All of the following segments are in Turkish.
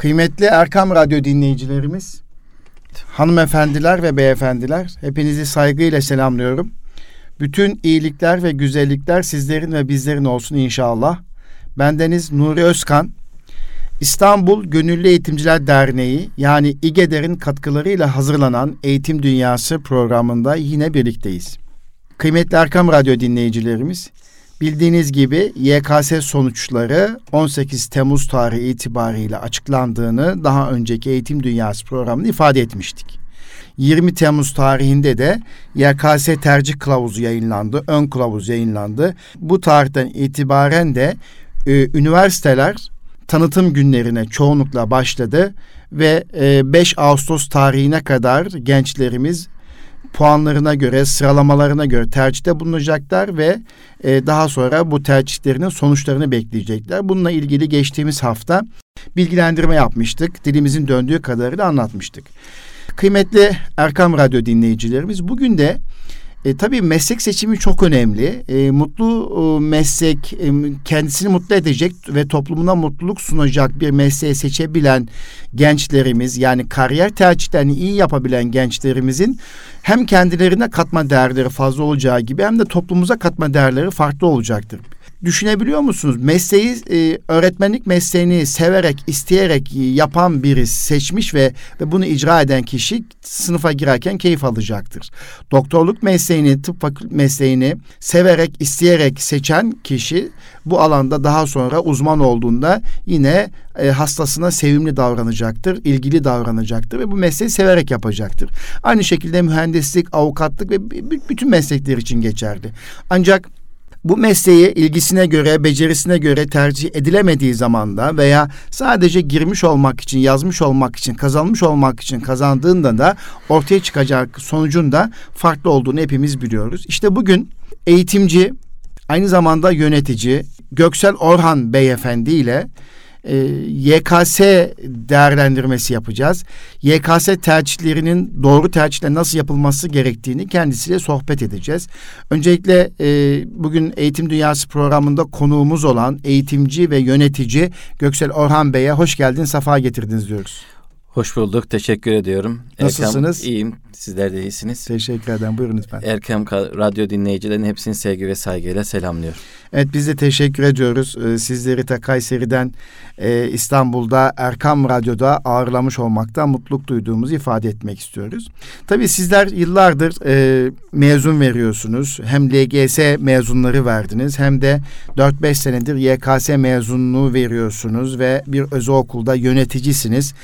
Kıymetli Erkam Radyo dinleyicilerimiz, hanımefendiler ve beyefendiler, hepinizi saygıyla selamlıyorum. Bütün iyilikler ve güzellikler sizlerin ve bizlerin olsun inşallah. Bendeniz Nuri Özkan, İstanbul Gönüllü Eğitimciler Derneği yani İGEDER'in katkılarıyla hazırlanan Eğitim Dünyası programında yine birlikteyiz. Kıymetli Erkam Radyo dinleyicilerimiz, Bildiğiniz gibi YKS sonuçları 18 Temmuz tarihi itibariyle açıklandığını daha önceki Eğitim Dünyası programında ifade etmiştik. 20 Temmuz tarihinde de YKS tercih kılavuzu yayınlandı, ön kılavuz yayınlandı. Bu tarihten itibaren de e, üniversiteler tanıtım günlerine çoğunlukla başladı ve e, 5 Ağustos tarihine kadar gençlerimiz puanlarına göre, sıralamalarına göre tercihte bulunacaklar ve e, daha sonra bu tercihlerinin sonuçlarını bekleyecekler. Bununla ilgili geçtiğimiz hafta bilgilendirme yapmıştık. Dilimizin döndüğü kadarıyla anlatmıştık. Kıymetli Erkam Radyo dinleyicilerimiz bugün de e, tabii meslek seçimi çok önemli. E, mutlu e, meslek e, kendisini mutlu edecek ve toplumuna mutluluk sunacak bir mesleği seçebilen gençlerimiz yani kariyer tercihlerini iyi yapabilen gençlerimizin hem kendilerine katma değerleri fazla olacağı gibi hem de toplumumuza katma değerleri farklı olacaktır düşünebiliyor musunuz? Mesleği e, öğretmenlik mesleğini severek, isteyerek yapan biri seçmiş ve ve bunu icra eden kişi sınıfa girerken keyif alacaktır. Doktorluk mesleğini, tıp mesleğini severek, isteyerek seçen kişi bu alanda daha sonra uzman olduğunda yine e, hastasına sevimli davranacaktır, ilgili davranacaktır ve bu mesleği severek yapacaktır. Aynı şekilde mühendislik, avukatlık ve bütün meslekler için geçerli. Ancak bu mesleği ilgisine göre, becerisine göre tercih edilemediği zamanda veya sadece girmiş olmak için, yazmış olmak için, kazanmış olmak için kazandığında da ortaya çıkacak sonucun da farklı olduğunu hepimiz biliyoruz. İşte bugün eğitimci, aynı zamanda yönetici Göksel Orhan Beyefendi ile e, YKS değerlendirmesi yapacağız. YKS tercihlerinin doğru tercihle nasıl yapılması gerektiğini kendisiyle sohbet edeceğiz. Öncelikle e, bugün Eğitim Dünyası programında konuğumuz olan eğitimci ve yönetici Göksel Orhan Bey'e hoş geldin, safa getirdiniz diyoruz. Hoş bulduk. Teşekkür ediyorum. Nasılsınız? Erkam, iyiyim. Sizler de iyisiniz. Teşekkür ederim. Buyurun lütfen. Erkam Radyo dinleyicilerinin hepsini sevgi ve saygıyla selamlıyorum. Evet biz de teşekkür ediyoruz. Ee, sizleri de Kayseri'den e, İstanbul'da Erkam Radyo'da ağırlamış olmaktan mutluluk duyduğumuzu ifade etmek istiyoruz. Tabii sizler yıllardır e, mezun veriyorsunuz. Hem LGS mezunları verdiniz hem de 4-5 senedir YKS mezunluğu veriyorsunuz ve bir özel okulda yöneticisiniz.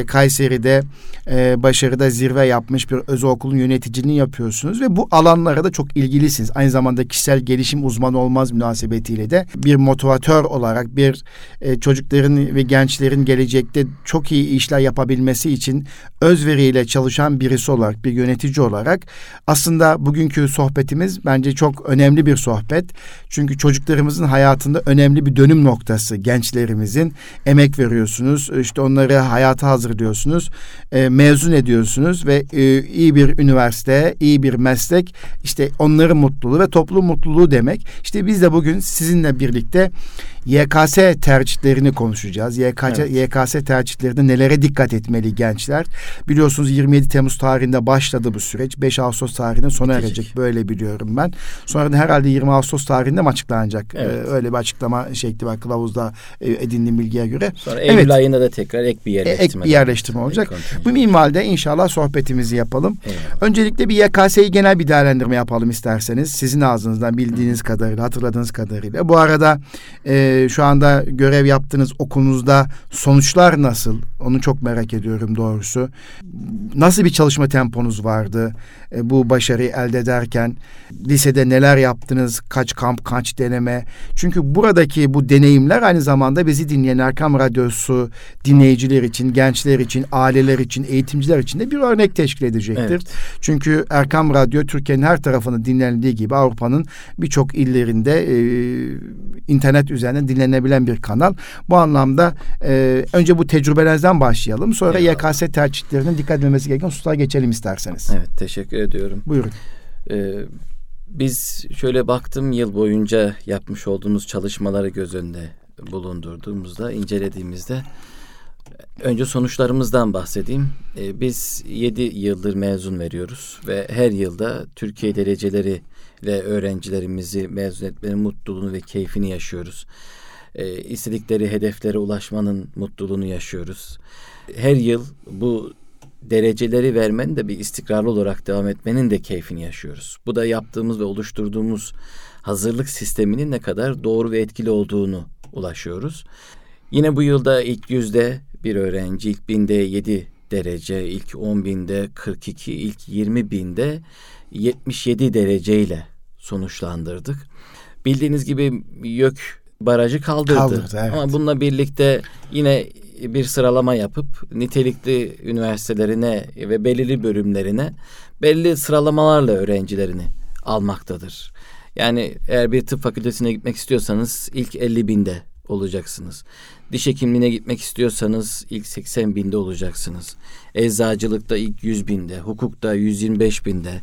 E, Kayseri'de e, başarıda zirve yapmış bir özel okulun yöneticiliğini yapıyorsunuz ve bu alanlara da çok ilgilisiniz. Aynı zamanda kişisel gelişim uzmanı olmaz münasebetiyle de bir motivatör olarak bir e, çocukların ve gençlerin gelecekte çok iyi işler yapabilmesi için özveriyle çalışan birisi olarak, bir yönetici olarak aslında bugünkü sohbetimiz bence çok önemli bir sohbet. Çünkü çocuklarımızın hayatında önemli bir dönüm noktası gençlerimizin. Emek veriyorsunuz, işte onları hayata hazırlıyorsunuz, e, mezun ediyorsunuz ve e, iyi bir üniversite, iyi bir meslek, işte onların mutluluğu ve toplum mutluluğu demek. İşte biz de bugün sizinle birlikte YKS tercihlerini konuşacağız. YKS, evet. YKS tercihlerinde nelere dikkat etmeli gençler? Biliyorsunuz 27 Temmuz tarihinde başladı bu süreç. 5 Ağustos tarihinde sona Bitecek. erecek böyle biliyorum ben. Sonra da herhalde 20 Ağustos tarihinde mi açıklanacak? Evet. Ee, öyle bir açıklama şekli var kılavuzda e, edindiğim bilgiye göre. Sonra Eylül evet. ayında da tekrar ek bir yerleştirme. Ek bir yerleştirme olacak. Bu minvalde inşallah sohbetimizi yapalım. Eyvallah. Öncelikle bir YKS'yi genel bir değerlendirme yapalım isterseniz. Sizin ağzınızdan bildiğiniz kadarıyla, hatırladığınız kadarıyla. Bu arada e, şu anda görev yaptığınız okulunuzda sonuçlar nasıl? Onu çok merak ediyorum doğrusu. Nasıl bir çalışma temponuz vardı e, bu başarıyı elde ederken? Lisede neler yaptınız? Kaç kamp, kaç deneme? Çünkü buradaki bu deneyimler aynı zamanda bizi dinleyen Erkam Radyosu dinleyiciler için, gençler için, aileler için, eğitimciler için de bir örnek teşkil edecektir. Evet. Çünkü Erkam Radyo Türkiye'nin her tarafında dinlendiği gibi Avrupa'nın birçok illerinde e, internet üzerinden dinlenebilen bir kanal. Bu anlamda e, önce bu tecrübelerden başlayalım. Sonra Eyvallah. YKS tercihlerine dikkat edilmesi gereken hususlara geçelim isterseniz. Evet teşekkür ediyorum. Buyurun. Ee, biz şöyle baktım yıl boyunca yapmış olduğumuz çalışmaları göz önünde bulundurduğumuzda, incelediğimizde Önce sonuçlarımızdan bahsedeyim. Ee, biz 7 yıldır mezun veriyoruz ve her yılda Türkiye dereceleri ile öğrencilerimizi mezun etmenin mutluluğunu ve keyfini yaşıyoruz. Ee, istedikleri hedeflere ulaşmanın mutluluğunu yaşıyoruz. Her yıl bu dereceleri vermenin de bir istikrarlı olarak devam etmenin de keyfini yaşıyoruz. Bu da yaptığımız ve oluşturduğumuz hazırlık sisteminin ne kadar doğru ve etkili olduğunu ulaşıyoruz. Yine bu yılda ilk yüzde bir öğrenci, ilk binde yedi derece, ilk on binde 42, ilk yirmi binde 77 dereceyle sonuçlandırdık. Bildiğiniz gibi YÖK barajı kaldırdı. Kaldırdı, evet. Ama bununla birlikte yine bir sıralama yapıp nitelikli üniversitelerine ve belirli bölümlerine belli sıralamalarla öğrencilerini almaktadır. Yani eğer bir tıp fakültesine gitmek istiyorsanız ilk 50 binde olacaksınız. Diş hekimliğine gitmek istiyorsanız ilk 80 binde olacaksınız. Eczacılıkta ilk 100 binde, hukukta 125 binde,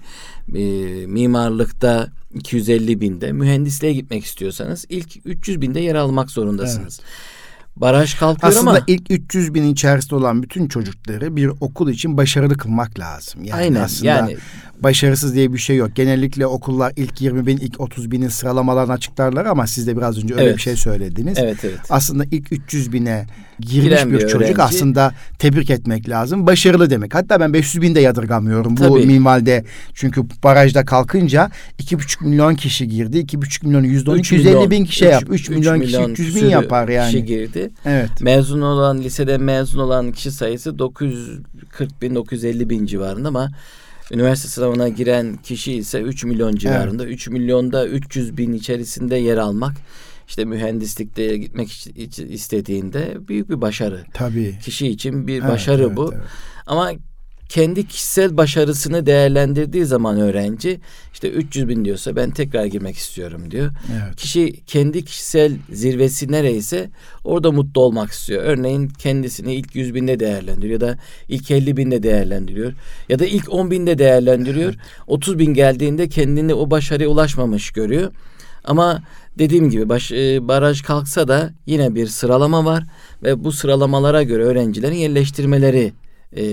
e, mimarlıkta 250 binde, mühendisliğe gitmek istiyorsanız ilk 300 binde yer almak zorundasınız. Evet. Baraj kalkıyor Aslında ama... ilk 300 bin içerisinde olan bütün çocukları bir okul için başarılı kılmak lazım. Yani Aynen, aslında yani başarısız diye bir şey yok. Genellikle okullar ilk 20 bin, ilk 30 binin sıralamalarını açıklarlar ama siz de biraz önce öyle Evet. bir şey söylediniz. Evet evet. Aslında ilk 300 bine girmiş Giren bir, bir çocuk öğrenci- aslında tebrik etmek lazım. Başarılı demek. Hatta ben 500 bin de yadırgamıyorum bu Tabii. minvalde. Çünkü barajda kalkınca 2,5 milyon kişi girdi. 2,5 milyon yüzde Üç 250 bin kişi üç- yap. 3 üç milyon kişi 300 bin yapar yani. Kişi girdi. Evet. Mezun olan lisede mezun olan kişi sayısı 940 bin 950 bin civarında ama üniversite sınavına giren kişi ise 3 milyon civarında. 3 milyonda 300 bin içerisinde yer almak işte mühendislikte gitmek istediğinde büyük bir başarı. Tabii. Kişi için bir Evet, başarı evet, bu. evet. Ama kendi kişisel başarısını değerlendirdiği zaman öğrenci işte 300 bin diyorsa ben tekrar girmek istiyorum diyor. Evet. Kişi kendi kişisel zirvesi nereyse orada mutlu olmak istiyor. Örneğin kendisini ilk 100 binde değerlendiriyor ya da ilk 50 binde değerlendiriyor ya da ilk 10 binde değerlendiriyor. 30 bin geldiğinde kendini o başarıya ulaşmamış görüyor. Ama dediğim gibi baş, e, baraj kalksa da yine bir sıralama var ve bu sıralamalara göre öğrencilerin yerleştirmeleri e,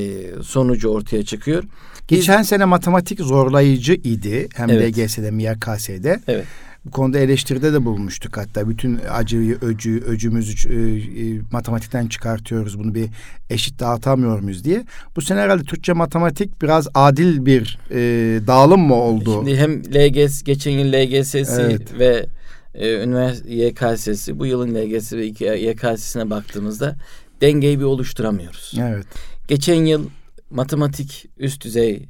sonucu ortaya çıkıyor. Geçen sene matematik zorlayıcı idi. Hem Evet. LGS'de, MYKS'de. Evet. Bu konuda eleştiride de bulmuştuk hatta. Bütün acıyı, öcü, öcümüzü e, e, matematikten çıkartıyoruz. Bunu bir eşit dağıtamıyor muyuz diye. Bu sene herhalde Türkçe matematik biraz adil bir e, dağılım mı oldu? Şimdi hem LGS geçen yıl LGS'si Evet. ve e, üniversite YKS'si bu yılın LGS ve YKS'sine baktığımızda dengeyi bir oluşturamıyoruz. Evet. Geçen yıl matematik üst düzey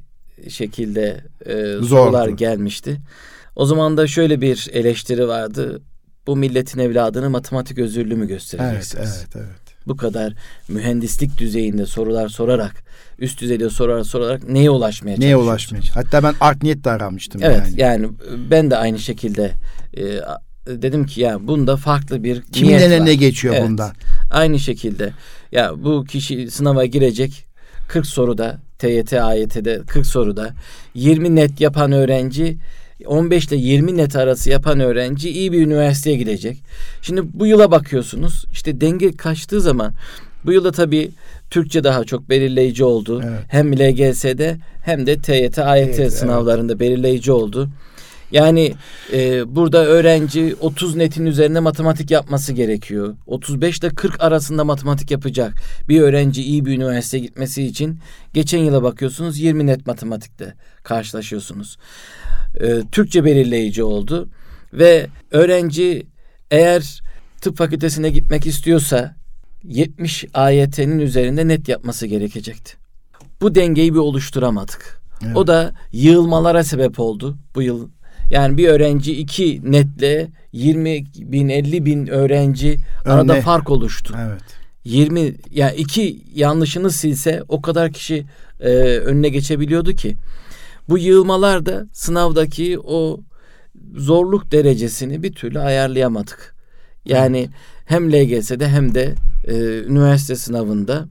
şekilde e, sorular gelmişti. O zaman da şöyle bir eleştiri vardı. Bu milletin evladını matematik özürlü mü Evet, göstereceksiniz? evet, evet. Bu kadar mühendislik düzeyinde sorular sorarak, üst düzeyde sorular sorarak neye ulaşmaya Neye ulaşmaya? Hatta ben art niyet de aramıştım Evet yani. yani ben de aynı şekilde e, dedim ki ya bunda farklı bir Kimin niyet var. ne geçiyor Evet. bunda? Aynı şekilde ya bu kişi sınava girecek 40 soruda TYT AYT'de 40 soruda 20 net yapan öğrenci 15 ile 20 net arası yapan öğrenci iyi bir üniversiteye gidecek. Şimdi bu yıla bakıyorsunuz işte denge kaçtığı zaman bu yılda tabii Türkçe daha çok belirleyici oldu. Evet. Hem LGS'de hem de TYT AYT Evet, sınavlarında belirleyici oldu. Yani e, burada öğrenci 30 netin üzerine matematik yapması gerekiyor. 35 ile 40 arasında matematik yapacak. Bir öğrenci iyi bir üniversiteye gitmesi için geçen yıla bakıyorsunuz 20 net matematikte karşılaşıyorsunuz. E, Türkçe belirleyici oldu ve öğrenci eğer tıp fakültesine gitmek istiyorsa 70 AYT'nin üzerinde net yapması gerekecekti. Bu dengeyi bir oluşturamadık. Evet. O da yığılmalara sebep oldu bu yıl. Yani bir öğrenci iki netle 20 bin 50 bin öğrenci arada Önde. fark oluştu. Evet. 20 yani iki yanlışını silse o kadar kişi e, önüne geçebiliyordu ki. Bu yığılmalar da sınavdaki o zorluk derecesini bir türlü ayarlayamadık. Yani hem LGS'de hem de e, üniversite sınavında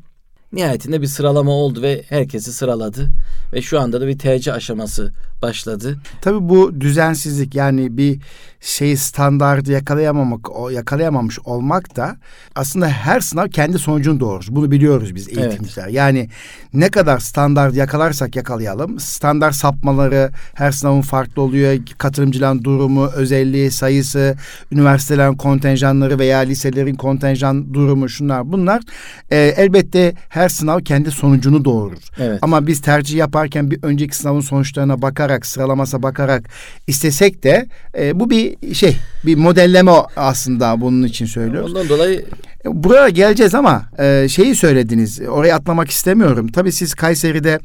nihayetinde bir sıralama oldu ve herkesi sıraladı. Ve şu anda da bir TC aşaması başladı. Tabii bu düzensizlik yani bir şey standardı yakalayamamak, o yakalayamamış olmak da aslında her sınav kendi sonucunu doğurur. Bunu biliyoruz biz eğitimciler. Evet. Yani ne kadar standart yakalarsak yakalayalım. Standart sapmaları her sınavın farklı oluyor. Katılımcıların durumu, özelliği, sayısı, üniversitelerin kontenjanları veya liselerin kontenjan durumu şunlar bunlar. E, elbette her sınav kendi sonucunu doğurur. Evet. Ama biz tercih yaparken bir önceki sınavın sonuçlarına bakarak, sıralamasına bakarak istesek de e, bu bir şey bir modelleme aslında bunun için söylüyoruz. Ondan dolayı Buraya geleceğiz ama e, şeyi söylediniz. Orayı atlamak istemiyorum. Tabii siz Kayseri'de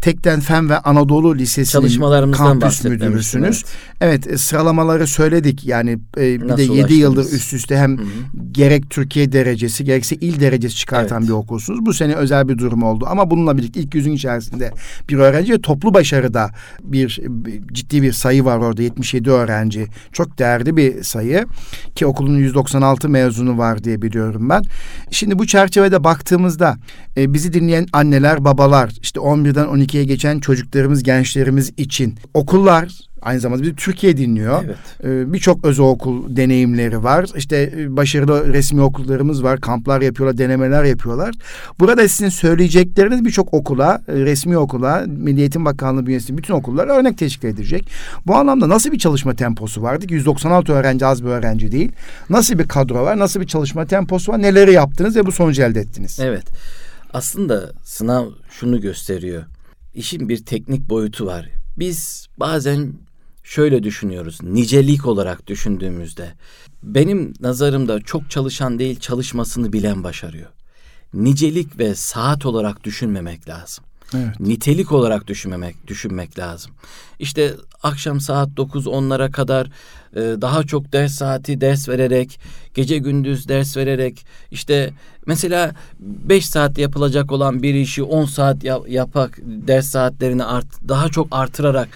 Tekten Fen ve Anadolu Lisesi'nin kampüs müdürüsünüz. Evet. evet sıralamaları söyledik. Yani e, bir Nasıl de yedi yıldır üst üste hem Hı-hı. gerek Türkiye derecesi gerekse il derecesi çıkartan evet. bir okulsunuz. Bu sene özel bir durum oldu. Ama bununla birlikte ilk yüzün içerisinde bir öğrenci toplu başarıda bir, bir ciddi bir sayı var orada 77 öğrenci. Çok değerli bir sayı ki okulun 196 mezunu var diye biliyorum ben. Şimdi bu çerçevede baktığımızda e, bizi dinleyen anneler, babalar, işte 11'den 12'ye geçen çocuklarımız, gençlerimiz için okullar Aynı zamanda bir Türkiye dinliyor. Evet. Ee, Birçok özel okul deneyimleri var. İşte e, başarılı resmi okullarımız var. Kamplar yapıyorlar, denemeler yapıyorlar. Burada sizin söyleyecekleriniz birçok okula, e, resmi okula, Milli Eğitim Bakanlığı bünyesinde bütün okullara örnek teşkil edecek. Bu anlamda nasıl bir çalışma temposu vardı ki 196 öğrenci az bir öğrenci değil. Nasıl bir kadro var, nasıl bir çalışma temposu var, neleri yaptınız ve bu sonucu elde ettiniz? Evet. Aslında sınav şunu gösteriyor. İşin bir teknik boyutu var. Biz bazen şöyle düşünüyoruz. Nicelik olarak düşündüğümüzde benim nazarımda çok çalışan değil çalışmasını bilen başarıyor. Nicelik ve saat olarak düşünmemek lazım. Evet. Nitelik olarak düşünmemek düşünmek lazım. İşte akşam saat 9-10'lara kadar e, daha çok ders saati ders vererek, gece gündüz ders vererek işte mesela 5 saat yapılacak olan bir işi 10 saat yap, yapak ders saatlerini art, daha çok artırarak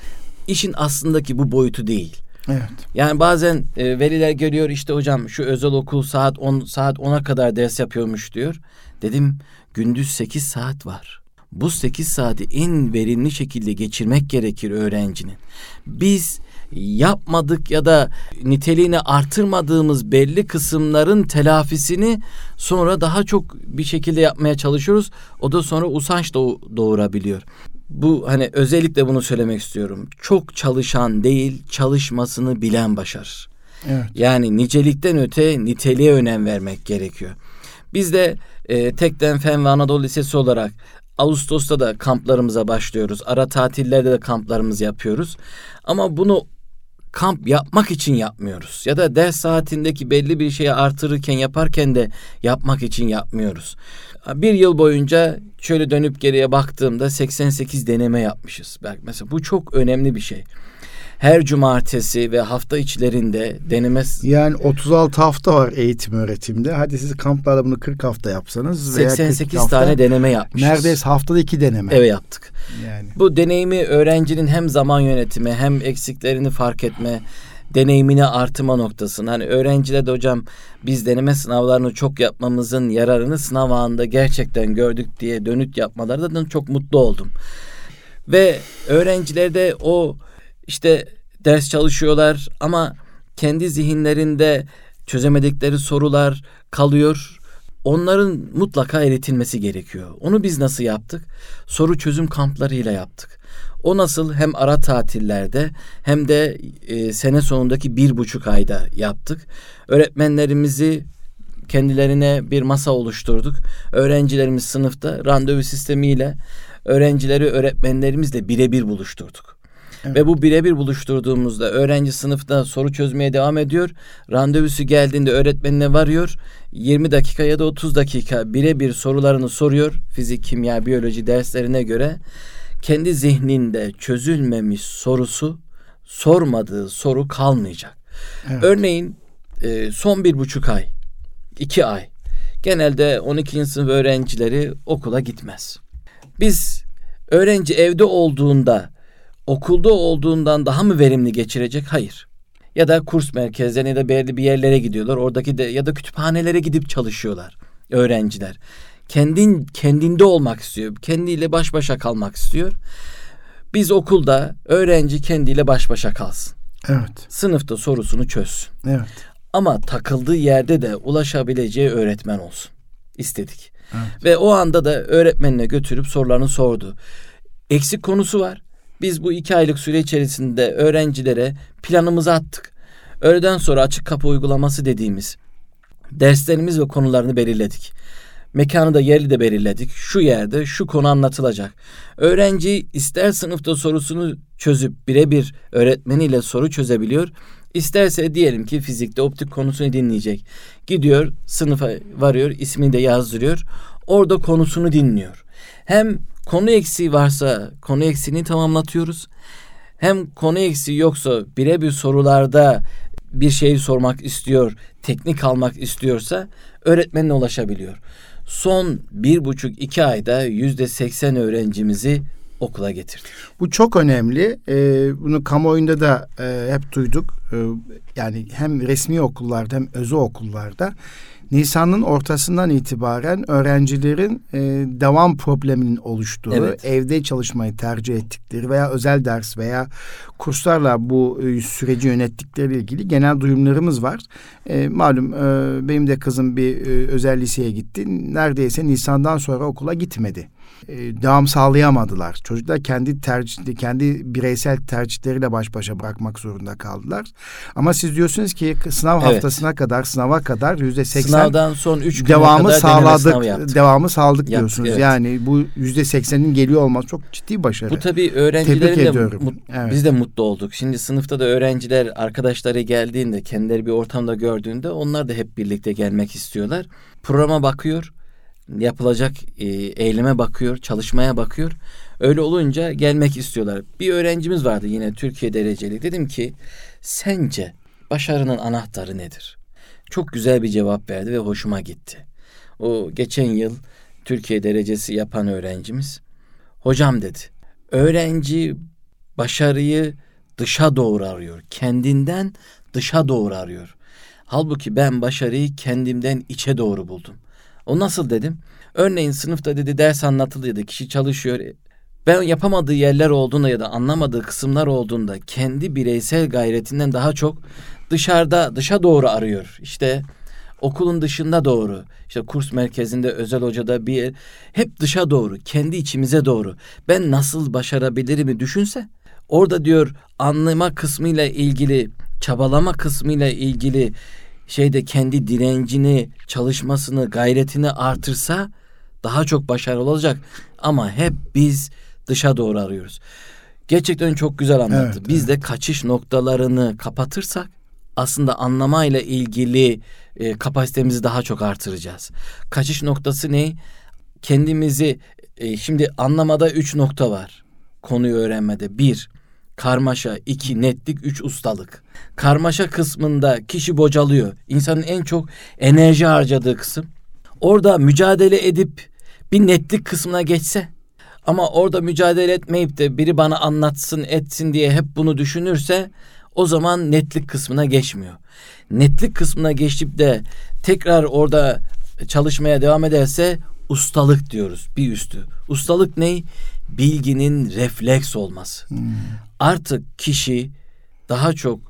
işin aslındaki bu boyutu değil. Evet. Yani bazen e, veliler geliyor işte hocam şu özel okul saat 10 saat 10'a kadar ders yapıyormuş diyor. Dedim gündüz 8 saat var. Bu 8 saati en verimli şekilde geçirmek gerekir öğrencinin. Biz yapmadık ya da niteliğini artırmadığımız belli kısımların telafisini sonra daha çok bir şekilde yapmaya çalışıyoruz. O da sonra usanç doğurabiliyor bu hani özellikle bunu söylemek istiyorum. Çok çalışan değil, çalışmasını bilen başarır. Evet. Yani nicelikten öte niteliğe önem vermek gerekiyor. Biz de e, Tekden Fen ve Anadolu Lisesi olarak Ağustos'ta da kamplarımıza başlıyoruz. Ara tatillerde de kamplarımızı yapıyoruz. Ama bunu kamp yapmak için yapmıyoruz. Ya da ders saatindeki belli bir şeyi artırırken yaparken de yapmak için yapmıyoruz. Bir yıl boyunca şöyle dönüp geriye baktığımda 88 deneme yapmışız. Belki mesela bu çok önemli bir şey. Her cumartesi ve hafta içlerinde deneme... Yani 36 hafta var eğitim öğretimde. Hadi siz kamplarda bunu 40 hafta yapsanız 88 hafta, tane deneme yapmışız. Neredeyse haftada iki deneme. Evet yaptık. Yani. Bu deneyimi öğrencinin hem zaman yönetimi hem eksiklerini fark etme deneyimini artırma noktasını. Hani öğrenciler de hocam biz deneme sınavlarını çok yapmamızın yararını sınav anında gerçekten gördük diye dönüt yapmalarından çok mutlu oldum. Ve öğrenciler de o işte ders çalışıyorlar ama kendi zihinlerinde çözemedikleri sorular kalıyor. Onların mutlaka eritilmesi gerekiyor. Onu biz nasıl yaptık? Soru çözüm kamplarıyla yaptık. O nasıl hem ara tatillerde hem de e, sene sonundaki bir buçuk ayda yaptık. Öğretmenlerimizi kendilerine bir masa oluşturduk. Öğrencilerimiz sınıfta randevu sistemiyle öğrencileri öğretmenlerimizle birebir buluşturduk. Evet. Ve bu birebir buluşturduğumuzda öğrenci sınıfta soru çözmeye devam ediyor. Randevusu geldiğinde öğretmenine varıyor. 20 dakika ya da 30 dakika birebir sorularını soruyor. Fizik, kimya, biyoloji derslerine göre kendi zihninde çözülmemiş sorusu sormadığı soru kalmayacak. Evet. Örneğin e, son bir buçuk ay, iki ay genelde 12. sınıf öğrencileri okula gitmez. Biz öğrenci evde olduğunda okulda olduğundan daha mı verimli geçirecek? Hayır. Ya da kurs merkezlerine ya da belirli bir yerlere gidiyorlar. Oradaki de ya da kütüphanelere gidip çalışıyorlar öğrenciler kendin kendinde olmak istiyor. Kendiyle baş başa kalmak istiyor. Biz okulda öğrenci kendiyle baş başa kalsın. Evet. Sınıfta sorusunu çözsün. Evet. Ama takıldığı yerde de ulaşabileceği öğretmen olsun. İstedik. Evet. Ve o anda da öğretmenine götürüp sorularını sordu. Eksik konusu var. Biz bu iki aylık süre içerisinde öğrencilere planımızı attık. Öğleden sonra açık kapı uygulaması dediğimiz derslerimiz ve konularını belirledik. Mekanı da yerli de belirledik. Şu yerde şu konu anlatılacak. Öğrenci ister sınıfta sorusunu çözüp birebir öğretmeniyle soru çözebiliyor. İsterse diyelim ki fizikte optik konusunu dinleyecek. Gidiyor sınıfa varıyor ismini de yazdırıyor. Orada konusunu dinliyor. Hem konu eksiği varsa konu eksiğini tamamlatıyoruz. Hem konu eksiği yoksa birebir sorularda bir şeyi sormak istiyor, teknik almak istiyorsa öğretmenine ulaşabiliyor. Son bir buçuk iki ayda yüzde seksen öğrencimizi okula getirdik. Bu çok önemli. Ee, bunu kamuoyunda da e, hep duyduk. Ee, yani hem resmi okullarda hem özel okullarda Nisan'ın ortasından itibaren öğrencilerin e, devam probleminin oluştuğu, Evet. evde çalışmayı tercih ettikleri veya özel ders veya kurslarla bu e, süreci yönettikleriyle ilgili genel duyumlarımız var. E, malum e, benim de kızım bir e, özel liseye gitti. Neredeyse Nisan'dan sonra okula gitmedi. E, devam sağlayamadılar. Çocuklar kendi tercih, kendi bireysel tercihleriyle baş başa bırakmak zorunda kaldılar. Ama siz diyorsunuz ki sınav Evet. haftasına kadar, sınava kadar yüzde seksen Sınavdan son üç devamı kadar sağladık. Devamı sağladık Yaptık, diyorsunuz. evet. Yani bu yüzde seksenin geliyor olması çok ciddi başarı. Bu tabii Tebrik öğrencilerin de ediyorum. mut- Evet. biz de mutlu olduk. Şimdi sınıfta da öğrenciler arkadaşları geldiğinde kendileri bir ortamda gördüğünde onlar da hep birlikte gelmek istiyorlar. Programa bakıyor, yapılacak e, eyleme bakıyor, çalışmaya bakıyor. Öyle olunca gelmek istiyorlar. Bir öğrencimiz vardı yine Türkiye dereceli. Dedim ki sence başarının anahtarı nedir? Çok güzel bir cevap verdi ve hoşuma gitti. O geçen yıl Türkiye derecesi yapan öğrencimiz. Hocam dedi. Öğrenci başarıyı dışa doğru arıyor. Kendinden dışa doğru arıyor. Halbuki ben başarıyı kendimden içe doğru buldum. O nasıl dedim? Örneğin sınıfta dedi ders anlatılıyordu. Kişi çalışıyor. Ben yapamadığı yerler olduğunda ya da anlamadığı kısımlar olduğunda kendi bireysel gayretinden daha çok dışarıda dışa doğru arıyor. İşte okulun dışında doğru, işte kurs merkezinde, özel hocada bir yer, hep dışa doğru, kendi içimize doğru. Ben nasıl başarabilirimi düşünse, orada diyor anlama kısmıyla ilgili, çabalama kısmıyla ilgili şeyde kendi direncini, çalışmasını, gayretini artırsa daha çok başarılı olacak. Ama hep biz dışa doğru arıyoruz. Gerçekten çok güzel anlattı. Evet, biz de kaçış noktalarını kapatırsak aslında anlamayla ilgili e, kapasitemizi daha çok artıracağız. Kaçış noktası ne? Kendimizi e, şimdi anlamada üç nokta var. Konuyu öğrenmede. Bir, karmaşa. iki netlik. Üç, ustalık. Karmaşa kısmında kişi bocalıyor. İnsanın en çok enerji harcadığı kısım. Orada mücadele edip bir netlik kısmına geçse ama orada mücadele etmeyip de biri bana anlatsın etsin diye hep bunu düşünürse o zaman netlik kısmına geçmiyor. Netlik kısmına geçip de tekrar orada çalışmaya devam ederse ustalık diyoruz bir üstü. Ustalık ne? Bilginin refleks olması. Artık kişi daha çok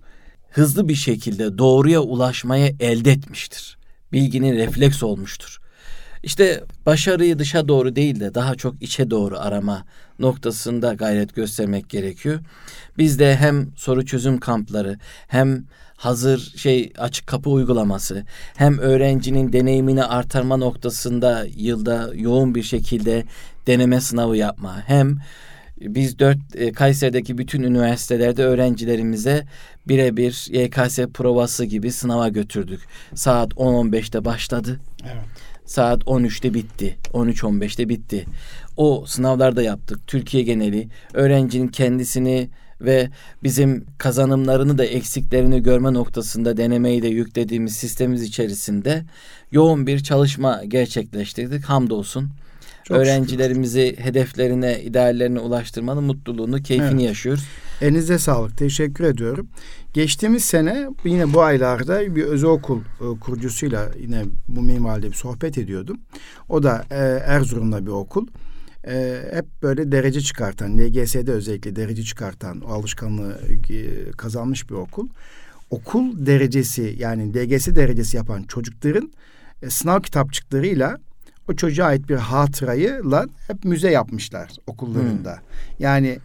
hızlı bir şekilde doğruya ulaşmaya elde etmiştir. Bilginin refleks olmuştur. İşte başarıyı dışa doğru değil de daha çok içe doğru arama noktasında gayret göstermek gerekiyor. Biz de hem soru çözüm kampları hem hazır şey açık kapı uygulaması hem öğrencinin deneyimini artırma noktasında yılda yoğun bir şekilde deneme sınavı yapma hem biz dört e, Kayseri'deki bütün üniversitelerde öğrencilerimize birebir YKS provası gibi sınava götürdük. Saat 10-15'te başladı. Evet. Saat 13'te bitti. 13-15'te bitti. O sınavlarda yaptık. Türkiye geneli öğrencinin kendisini ve bizim kazanımlarını da eksiklerini görme noktasında denemeyi de yüklediğimiz sistemimiz içerisinde yoğun bir çalışma gerçekleştirdik. Hamdolsun. Çok Öğrencilerimizi hedeflerine, ideallerine ulaştırmanın mutluluğunu, keyfini Evet. yaşıyoruz. Elinize sağlık. Teşekkür ediyorum. Geçtiğimiz sene yine bu aylarda bir özel okul e, kurucusuyla yine bu minvalde bir sohbet ediyordum. O da e, Erzurum'da bir okul. e, hep böyle derece çıkartan, LGS'de özellikle derece çıkartan, o alışkanlığı e, kazanmış bir okul. Okul derecesi yani LGS derecesi yapan çocukların e, sınav kitapçıklarıyla o çocuğa ait bir hatırayı lan hep müze yapmışlar okullarında. Hmm. Yani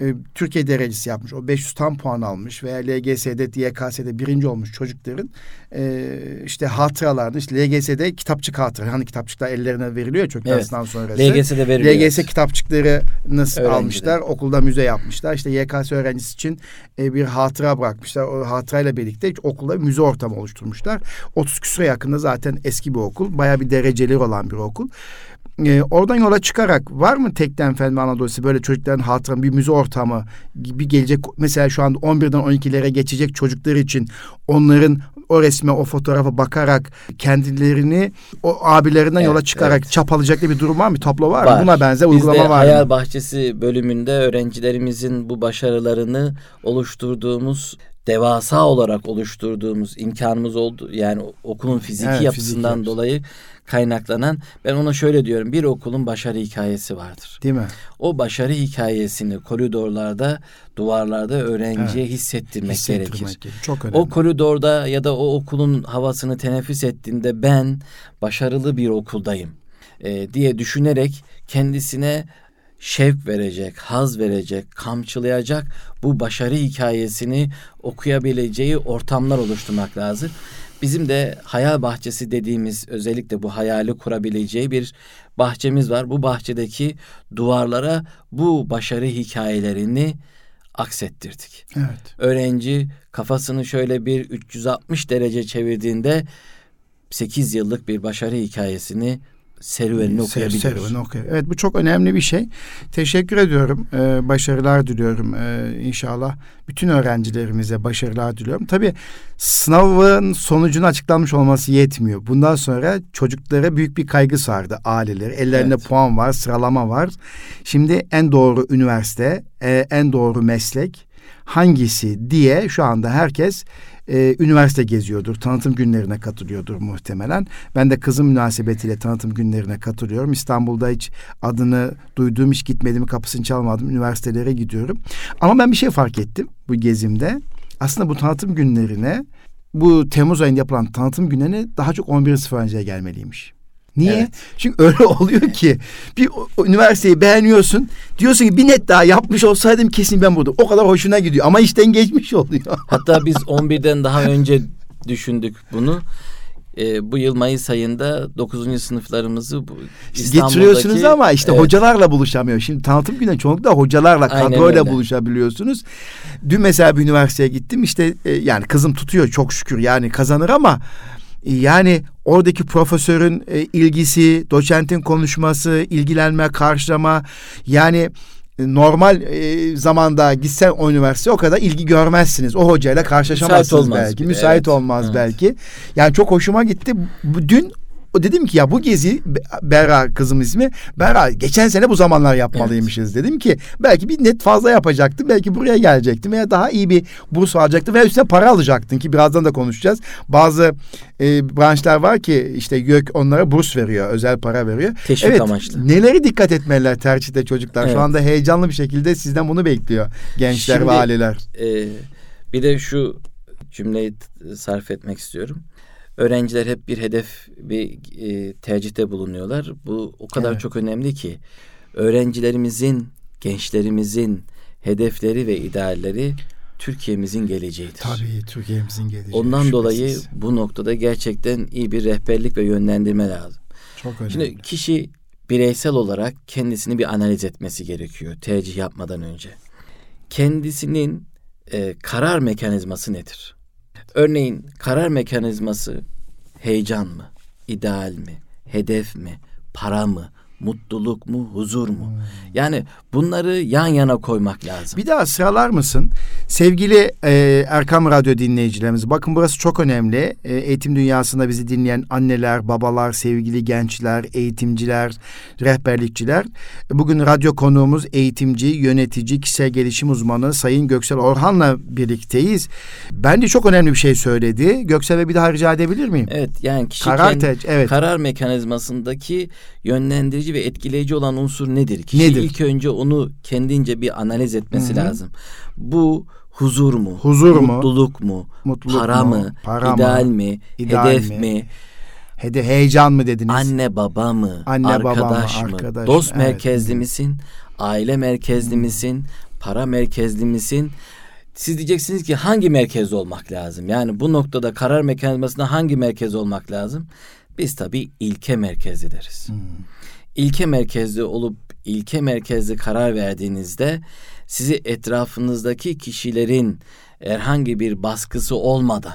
e, Türkiye derecesi yapmış. O 500 tam puan almış veya LGS'de, YKS'de birinci olmuş çocukların e, işte hatıralarını işte LGS'de kitapçık hatıra. Hani kitapçıklar ellerine veriliyor çocuklar evet. sınav sonrası. LGS'de veriliyor. LGS kitapçıklarını almışlar. Okulda müze yapmışlar. İşte YKS öğrencisi için e, bir hatıra bırakmışlar. O hatırayla birlikte okulda müze ortamı oluşturmuşlar. 30 küsure yakında zaten eski bir okul. Baya bir dereceli olan bir okul. E, oradan yola çıkarak var mı tekten Fen Anadolu'su böyle çocukların hatıra bir müze ortamı gibi gelecek mesela şu anda 11'den 12'lere geçecek çocuklar için onların o resme o fotoğrafa bakarak kendilerini o abilerinden evet, yola çıkarak evet. çapalayacak bir durum var mı? Tablo var, var. mı? Buna benzer uygulama de var Hayal mı? Bahçesi bölümünde öğrencilerimizin bu başarılarını oluşturduğumuz devasa olarak oluşturduğumuz imkanımız oldu. Yani okulun fiziki evet, yapısından fizik dolayı kaynaklanan ben ona şöyle diyorum bir okulun başarı hikayesi vardır. Değil mi? O başarı hikayesini koridorlarda, duvarlarda öğrenciye evet. hissettirmek, hissettirmek gerekir. Çok önemli. O koridorda ya da o okulun havasını teneffüs ettiğinde ben başarılı bir okuldayım e, diye düşünerek kendisine şevk verecek, haz verecek, kamçılayacak bu başarı hikayesini okuyabileceği ortamlar oluşturmak lazım. Bizim de hayal bahçesi dediğimiz özellikle bu hayali kurabileceği bir bahçemiz var. Bu bahçedeki duvarlara bu başarı hikayelerini aksettirdik. Evet. Öğrenci kafasını şöyle bir 360 derece çevirdiğinde 8 yıllık bir başarı hikayesini serüvenini okuyabiliyoruz. Serüveni okuyor. Evet bu çok önemli bir şey. Teşekkür ediyorum. Ee, başarılar diliyorum ee, inşallah. Bütün öğrencilerimize başarılar diliyorum. Tabii sınavın sonucunun açıklanmış olması yetmiyor. Bundan sonra çocuklara büyük bir kaygı sardı aileleri. Ellerinde evet. puan var, sıralama var. Şimdi en doğru üniversite, e, en doğru meslek hangisi diye şu anda herkes e, üniversite geziyordur. Tanıtım günlerine katılıyordur muhtemelen. Ben de kızım münasebetiyle tanıtım günlerine katılıyorum. İstanbul'da hiç adını duyduğum hiç gitmedim kapısını çalmadım. Üniversitelere gidiyorum. Ama ben bir şey fark ettim bu gezimde. Aslında bu tanıtım günlerine bu Temmuz ayında yapılan tanıtım günlerine daha çok 11 sıfır önceye gelmeliymiş. Niye? Evet. Çünkü öyle oluyor ki bir üniversiteyi beğeniyorsun. Diyorsun ki bir net daha yapmış olsaydım kesin ben burada. O kadar hoşuna gidiyor ama işten geçmiş oluyor. Hatta biz 11'den daha önce düşündük bunu. Ee, bu yıl Mayıs ayında 9. sınıflarımızı bu getiriyorsunuz ama işte evet. hocalarla buluşamıyor. Şimdi tanıtım günü çoğunlukla hocalarla, kadroyla buluşabiliyorsunuz. Dün mesela bir üniversiteye gittim. işte e, yani kızım tutuyor çok şükür yani kazanır ama yani oradaki profesörün e, ilgisi, doçentin konuşması, ilgilenme, karşılama yani e, normal e, zamanda gitsen o üniversite o kadar ilgi görmezsiniz. O hocayla karşılaşamazsınız müsait belki. Müsait evet. olmaz evet. belki. Yani çok hoşuma gitti. Dün o dedim ki ya bu gezi Berra kızım ismi. Berra geçen sene bu zamanlar yapmalıymışız evet. dedim ki belki bir net fazla yapacaktım. Belki buraya gelecektim veya daha iyi bir burs alacaktım veya üstüne para alacaktın ki birazdan da konuşacağız. Bazı e, branşlar var ki işte YÖK onlara burs veriyor, özel para veriyor. Teşvik evet, amaçlı. Neleri dikkat etmeliler tercihte çocuklar? Evet. Şu anda heyecanlı bir şekilde sizden bunu bekliyor gençler Şimdi, ve aileler. E, bir de şu cümleyi sarf etmek istiyorum öğrenciler hep bir hedef, bir e, tercihte bulunuyorlar. Bu o kadar evet. çok önemli ki öğrencilerimizin, gençlerimizin hedefleri ve idealleri Türkiye'mizin geleceğidir. Tabii Türkiye'mizin geleceği. Ondan şüphesiz. dolayı bu noktada gerçekten iyi bir rehberlik ve yönlendirme lazım. Çok önemli. Şimdi kişi bireysel olarak kendisini bir analiz etmesi gerekiyor tercih yapmadan önce. Kendisinin e, karar mekanizması nedir? Örneğin karar mekanizması heyecan mı, ideal mi, hedef mi, para mı, mutluluk mu, huzur mu? Yani bunları yan yana koymak lazım. Bir daha sıralar mısın? Sevgili e, Erkam Radyo dinleyicilerimiz, bakın burası çok önemli. E, eğitim dünyasında bizi dinleyen anneler, babalar, sevgili gençler, eğitimciler, rehberlikçiler. Bugün radyo konuğumuz eğitimci, yönetici, kişisel gelişim uzmanı Sayın Göksel Orhan'la birlikteyiz. Bence çok önemli bir şey söyledi. Göksel'e bir daha rica edebilir miyim? Evet, yani kişi karar, kendi, evet. karar mekanizmasındaki yönlendirici belirleyici ve etkileyici olan unsur nedir? Kişi Nedir? ilk önce onu kendince bir analiz etmesi Hı hı. lazım. Bu huzur mu? Huzur mu? Mutluluk mu? Mutluluk para mu? mı? Para mı? ideal mi? İdeal hedef mi? mi? Hede heyecan mı dediniz? Anne baba mı? Anne baba mı? arkadaş mı? Arkadaş Dost mı? Evet. merkezli misin? Aile merkezli misin? Para merkezli misin? Siz diyeceksiniz ki hangi merkezde olmak lazım? Yani bu noktada karar mekanizmasında hangi merkez olmak lazım? Biz tabii ilke merkezli deriz. Hmm. İlke merkezli olup ilke merkezli karar verdiğinizde sizi etrafınızdaki kişilerin herhangi bir baskısı olmadan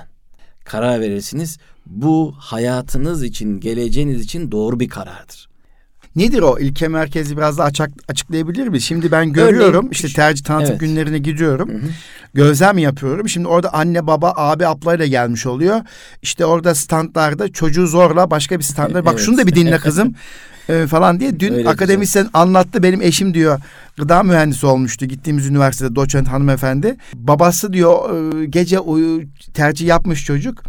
karar verirsiniz. Bu hayatınız için, geleceğiniz için doğru bir karardır. Nedir o ilke merkezi biraz daha açık, açıklayabilir miyiz? Şimdi ben görüyorum Örneğin, işte tercih tanıtım evet. günlerine gidiyorum. Hı hı. Gözlem yapıyorum. Şimdi orada anne baba abi ablayla gelmiş oluyor. İşte orada standlarda çocuğu zorla başka bir standlar. Bak Evet. şunu da bir dinle kızım. e, falan diye dün Öyle akademisyen anlattı. Benim eşim diyor gıda mühendisi olmuştu. Gittiğimiz üniversitede doçent hanımefendi. Babası diyor e, gece uyu tercih yapmış çocuk.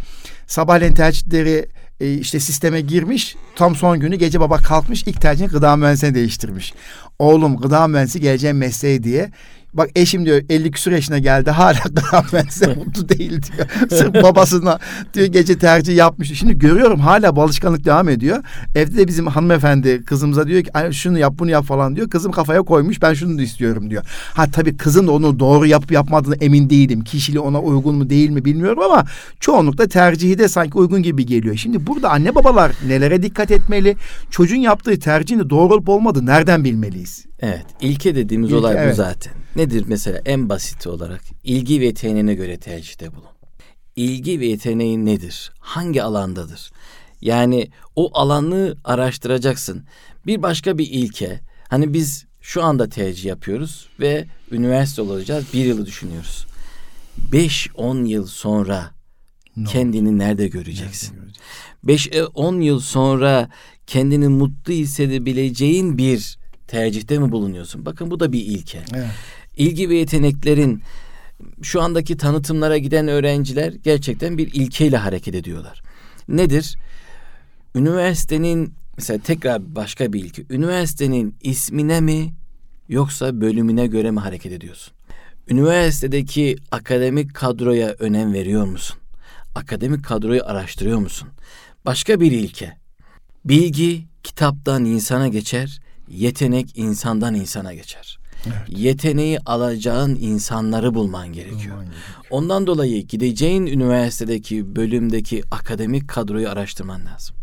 Sabahleyin tercihleri e, işte sisteme girmiş. Tam son günü gece baba kalkmış ilk tercihini gıda mühendisine değiştirmiş. Oğlum gıda mühendisi geleceğim mesleği diye Bak eşim diyor 50 küsur yaşına geldi hala gıda mühendisi mutlu değil diyor. Sırf babasına diyor gece tercih yapmış. Şimdi görüyorum hala bu alışkanlık devam ediyor. Evde de bizim hanımefendi kızımıza diyor ki "Ay, şunu yap bunu yap falan diyor. Kızım kafaya koymuş ben şunu da istiyorum diyor. Ha tabii kızın da onu doğru yapıp yapmadığını emin değilim. Kişiliği ona uygun mu değil mi bilmiyorum ama çoğunlukla tercihi de sanki uygun gibi geliyor. Şimdi burada anne babalar nelere dikkat etmeli? Çocuğun yaptığı tercihin de doğru olup olmadığı nereden bilmeliyiz? Evet, ilke dediğimiz İlke, olay bu evet. zaten. Nedir mesela en basit olarak ilgi ve yeteneğine göre tercihte bulun. İlgi ve yeteneğin nedir? Hangi alandadır? Yani o alanı araştıracaksın. Bir başka bir ilke. Hani biz şu anda tercih yapıyoruz ve üniversite olacağız. Bir yılı düşünüyoruz. 5-10 yıl sonra kendini nerede göreceksin? 5-10 yıl sonra kendini mutlu hissedebileceğin bir tercihte mi bulunuyorsun? Bakın bu da bir ilke. Evet. İlgi ve yeteneklerin şu andaki tanıtımlara giden öğrenciler gerçekten bir ilkeyle hareket ediyorlar. Nedir? Üniversitenin mesela tekrar başka bir ilke. Üniversitenin ismine mi yoksa bölümüne göre mi hareket ediyorsun? Üniversitedeki akademik kadroya önem veriyor musun? Akademik kadroyu araştırıyor musun? Başka bir ilke. Bilgi kitaptan insana geçer, yetenek insandan insana geçer. Yeteneği alacağın insanları bulman gerekiyor. Ondan dolayı gideceğin üniversitedeki bölümdeki akademik kadroyu araştırman lazım.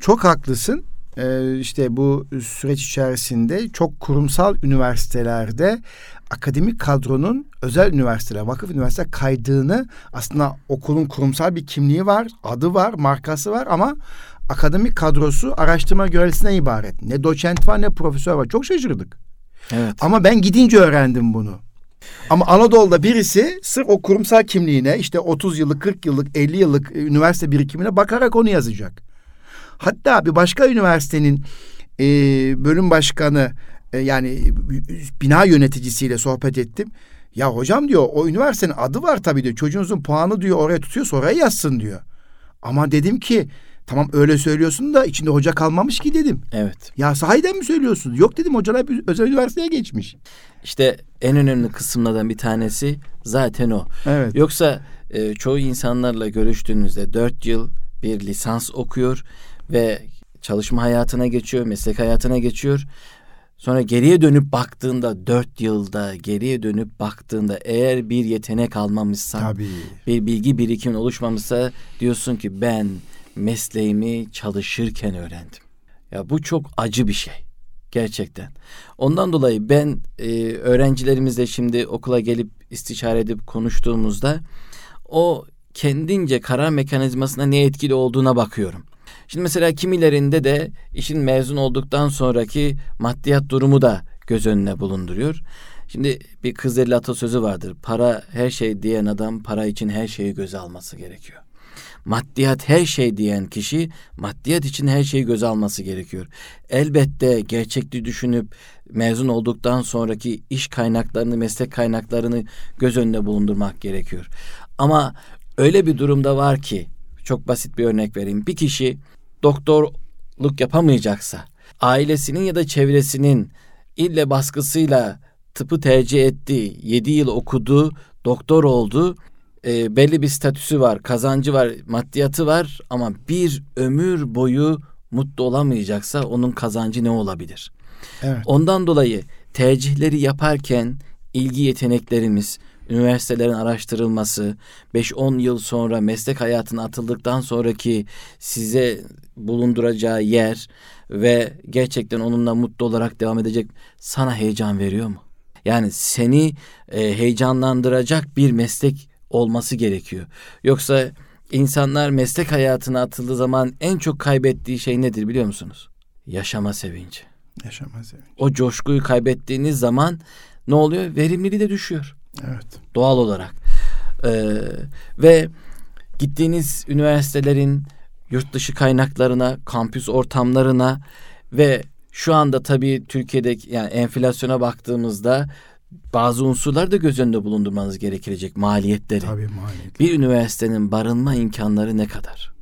Çok haklısın. Ee, işte bu süreç içerisinde çok kurumsal üniversitelerde akademik kadronun özel üniversiteler, vakıf üniversite kaydığını aslında okulun kurumsal bir kimliği var, adı var, markası var ama akademik kadrosu araştırma görevlisinden ibaret. Ne doçent var ne profesör var. Çok şaşırdık. Evet. Ama ben gidince öğrendim bunu. Ama Anadolu'da birisi sırf o kurumsal kimliğine işte 30 yıllık, 40 yıllık, 50 yıllık üniversite birikimine bakarak onu yazacak. Hatta bir başka üniversitenin e, bölüm başkanı e, yani bina yöneticisiyle sohbet ettim. Ya hocam diyor o üniversitenin adı var tabii diyor. Çocuğunuzun puanı diyor oraya tutuyorsa oraya yazsın diyor. Ama dedim ki tamam öyle söylüyorsun da içinde hoca kalmamış ki dedim. Evet. Ya sahiden mi söylüyorsun? Yok dedim hocalar özel üniversiteye geçmiş. İşte en önemli kısımlardan bir tanesi zaten o. Evet. Yoksa e, çoğu insanlarla görüştüğünüzde dört yıl bir lisans okuyor ve çalışma hayatına geçiyor, meslek hayatına geçiyor. Sonra geriye dönüp baktığında dört yılda geriye dönüp baktığında eğer bir yetenek almamışsan, Tabii. bir bilgi birikimin oluşmamışsa diyorsun ki ben mesleğimi çalışırken öğrendim. Ya bu çok acı bir şey. Gerçekten. Ondan dolayı ben e, öğrencilerimizle şimdi okula gelip istişare edip konuştuğumuzda o kendince karar mekanizmasına ne etkili olduğuna bakıyorum. Şimdi mesela kimilerinde de işin mezun olduktan sonraki maddiyat durumu da göz önüne bulunduruyor. Şimdi bir Kızılderili atasözü vardır. Para her şey diyen adam para için her şeyi göze alması gerekiyor. Maddiyat her şey diyen kişi maddiyat için her şeyi göze alması gerekiyor. Elbette gerçekliği düşünüp mezun olduktan sonraki iş kaynaklarını, meslek kaynaklarını göz önüne bulundurmak gerekiyor. Ama öyle bir durumda var ki çok basit bir örnek vereyim. Bir kişi doktorluk yapamayacaksa ailesinin ya da çevresinin ille baskısıyla tıpı tercih etti, 7 yıl okudu, doktor oldu, e, belli bir statüsü var, kazancı var, maddiyatı var ama bir ömür boyu mutlu olamayacaksa onun kazancı ne olabilir? Evet. Ondan dolayı tercihleri yaparken ilgi yeteneklerimiz, üniversitelerin araştırılması, 5-10 yıl sonra meslek hayatına atıldıktan sonraki size bulunduracağı yer ve gerçekten onunla mutlu olarak devam edecek sana heyecan veriyor mu? Yani seni e, heyecanlandıracak bir meslek olması gerekiyor. Yoksa insanlar meslek hayatına atıldığı zaman en çok kaybettiği şey nedir biliyor musunuz? Yaşama sevinci. Yaşama sevinci. O coşkuyu kaybettiğiniz zaman ne oluyor? Verimliliği de düşüyor. Evet. Doğal olarak. Ee, ve gittiğiniz üniversitelerin yurt dışı kaynaklarına, kampüs ortamlarına ve şu anda tabii Türkiye'deki yani enflasyona baktığımızda bazı unsurlar da göz önünde bulundurmanız gerekecek maliyetleri. Tabii maliyet. Bir üniversitenin barınma imkanları ne kadar?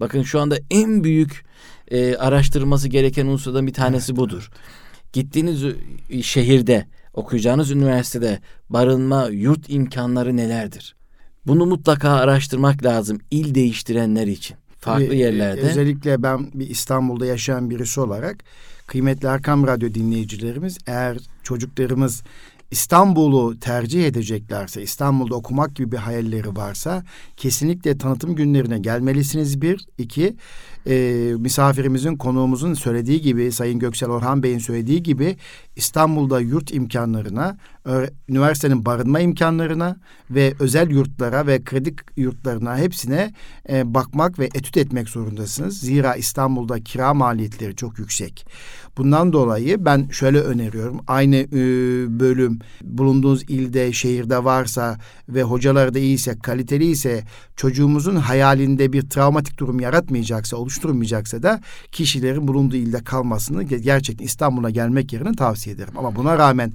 Bakın şu anda en büyük e, araştırılması gereken unsurdan bir tanesi evet, budur. Evet. Gittiğiniz şehirde, okuyacağınız üniversitede barınma, yurt imkanları nelerdir? Bunu mutlaka araştırmak lazım il değiştirenler için. Farklı Tabii, yerlerde. Özellikle ben bir İstanbul'da yaşayan birisi olarak kıymetli Erkam Radyo dinleyicilerimiz eğer çocuklarımız İstanbul'u tercih edeceklerse, İstanbul'da okumak gibi bir hayalleri varsa kesinlikle tanıtım günlerine gelmelisiniz bir. iki e, misafirimizin, konuğumuzun söylediği gibi, Sayın Göksel Orhan Bey'in söylediği gibi İstanbul'da yurt imkanlarına, üniversitenin barınma imkanlarına ve özel yurtlara ve kredi yurtlarına hepsine e, bakmak ve etüt etmek zorundasınız. Zira İstanbul'da kira maliyetleri çok yüksek. Bundan dolayı ben şöyle öneriyorum. Aynı e, bölüm bulunduğunuz ilde, şehirde varsa ve hocalar da iyiyse, kaliteli ise çocuğumuzun hayalinde bir travmatik durum yaratmayacaksa, oluşturmayacaksa da kişilerin bulunduğu ilde kalmasını gerçekten İstanbul'a gelmek yerine tavsiye ederim. Ama buna rağmen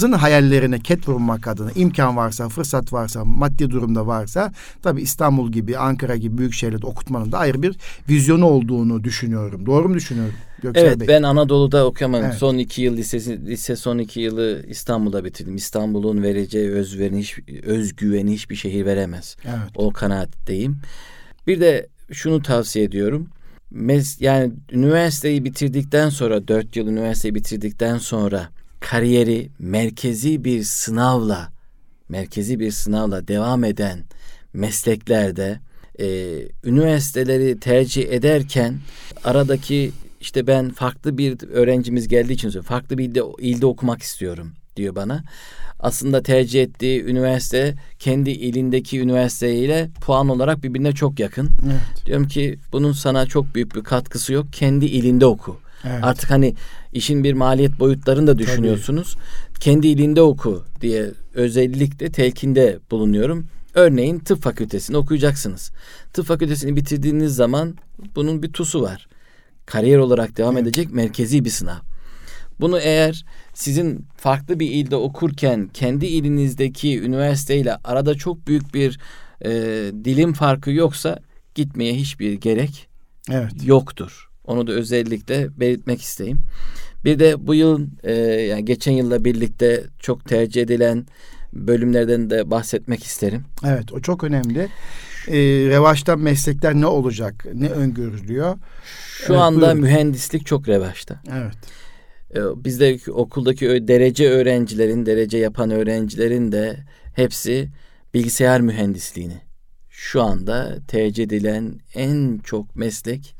çocuklarımızın hayallerine ket vurmak adına imkan varsa, fırsat varsa, maddi durumda varsa tabii İstanbul gibi, Ankara gibi büyük şehirlerde okutmanın da ayrı bir vizyonu olduğunu düşünüyorum. Doğru mu düşünüyorum? Göksel evet Bey. ben Anadolu'da okuyamadım. Evet. Son iki yıl lisesi, lise son iki yılı İstanbul'da bitirdim. İstanbul'un vereceği özveri, hiç, özgüveni hiçbir şehir veremez. Evet. O kanaatteyim. Bir de şunu tavsiye ediyorum. Mes yani üniversiteyi bitirdikten sonra dört yıl üniversiteyi bitirdikten sonra kariyeri merkezi bir sınavla merkezi bir sınavla devam eden mesleklerde e, üniversiteleri tercih ederken aradaki işte ben farklı bir öğrencimiz geldiği için söylüyorum. Farklı bir ilde, ilde okumak istiyorum diyor bana. Aslında tercih ettiği üniversite kendi ilindeki üniversiteyle puan olarak birbirine çok yakın. Evet. Diyorum ki bunun sana çok büyük bir katkısı yok. Kendi ilinde oku. Evet. Artık hani işin bir maliyet boyutlarını da düşünüyorsunuz. Tabii. Kendi ilinde oku diye özellikle telkinde bulunuyorum. Örneğin tıp fakültesini okuyacaksınız. Tıp fakültesini bitirdiğiniz zaman bunun bir tusu var kariyer olarak devam evet. edecek merkezi bir sınav. Bunu eğer sizin farklı bir ilde okurken kendi ilinizdeki üniversiteyle arada çok büyük bir e, dilim farkı yoksa gitmeye hiçbir gerek evet. yoktur. Onu da özellikle belirtmek isteyeyim. Bir de bu yıl e, yani geçen yılla birlikte çok tercih edilen bölümlerden de bahsetmek isterim. Evet o çok önemli. Ee, revaçta meslekler ne olacak? Ne öngörülüyor? Şu evet, anda buyurun. mühendislik çok revaçta. Evet. Ee, bizde okuldaki derece öğrencilerin, derece yapan öğrencilerin de hepsi bilgisayar mühendisliğini. Şu anda tercih edilen en çok meslek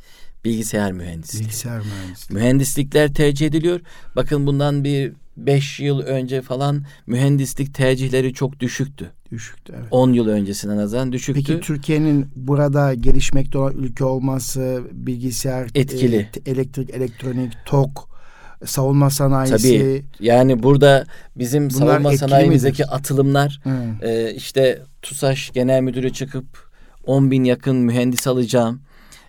bilgisayar mühendisliği. Bilgisayar mühendisliği. Mühendislikler tercih ediliyor. Bakın bundan bir beş yıl önce falan mühendislik tercihleri çok düşüktü. Düşüktü evet. 10 yıl öncesine nazaran düşüktü. Peki Türkiye'nin burada gelişmekte olan ülke olması bilgisayar, etkili. E, elektrik, elektronik, tok, savunma sanayisi. Tabii. Yani burada bizim savunma sanayimizdeki midir? atılımlar e, işte TUSAŞ Genel Müdürü çıkıp 10 bin yakın mühendis alacağım.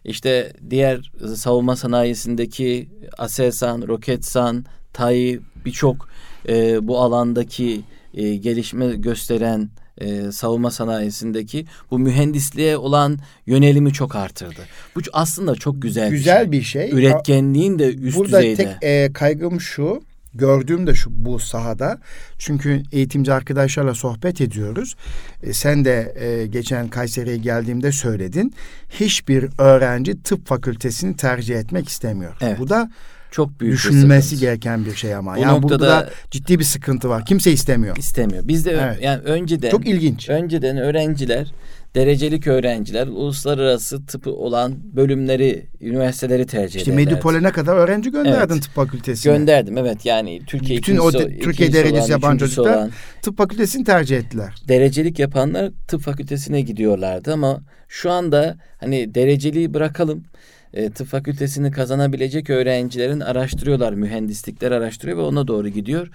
İşte diğer savunma sanayisindeki Aselsan, Roketsan, TAI birçok e, bu alandaki e, gelişme gösteren e, savunma sanayisindeki bu mühendisliğe olan yönelimi çok artırdı. Bu aslında çok güzel, güzel bir şey. Bir şey. Üretkenliğin de üst Burada düzeyde. tek e, kaygım şu. Gördüğüm de şu bu sahada. Çünkü eğitimci arkadaşlarla sohbet ediyoruz. E, sen de e, geçen Kayseri'ye geldiğimde söyledin. Hiçbir öğrenci tıp fakültesini tercih etmek istemiyor. Evet. Bu da çok büyük düşünülmesi gereken bir şey ama. Bu yani noktada burada ciddi bir sıkıntı var. Kimse istemiyor. istemiyor. Bizde Evet. yani önceden Çok ilginç. önceden öğrenciler derecelik öğrenciler uluslararası tıpı olan bölümleri, üniversiteleri tercih İşte ederlerdi. Medipol'e ne kadar öğrenci gönderdin Evet. tıp fakültesine. Gönderdim evet yani Türkiye Bütün o de- Türkiye derecesi olan, yapan çocuklar- olan, Tıp fakültesini tercih ettiler. derecelik yapanlar tıp fakültesine gidiyorlardı ama şu anda hani dereceliği bırakalım. E, tıp fakültesini kazanabilecek öğrencilerin araştırıyorlar, mühendislikler araştırıyor ve ona doğru gidiyor.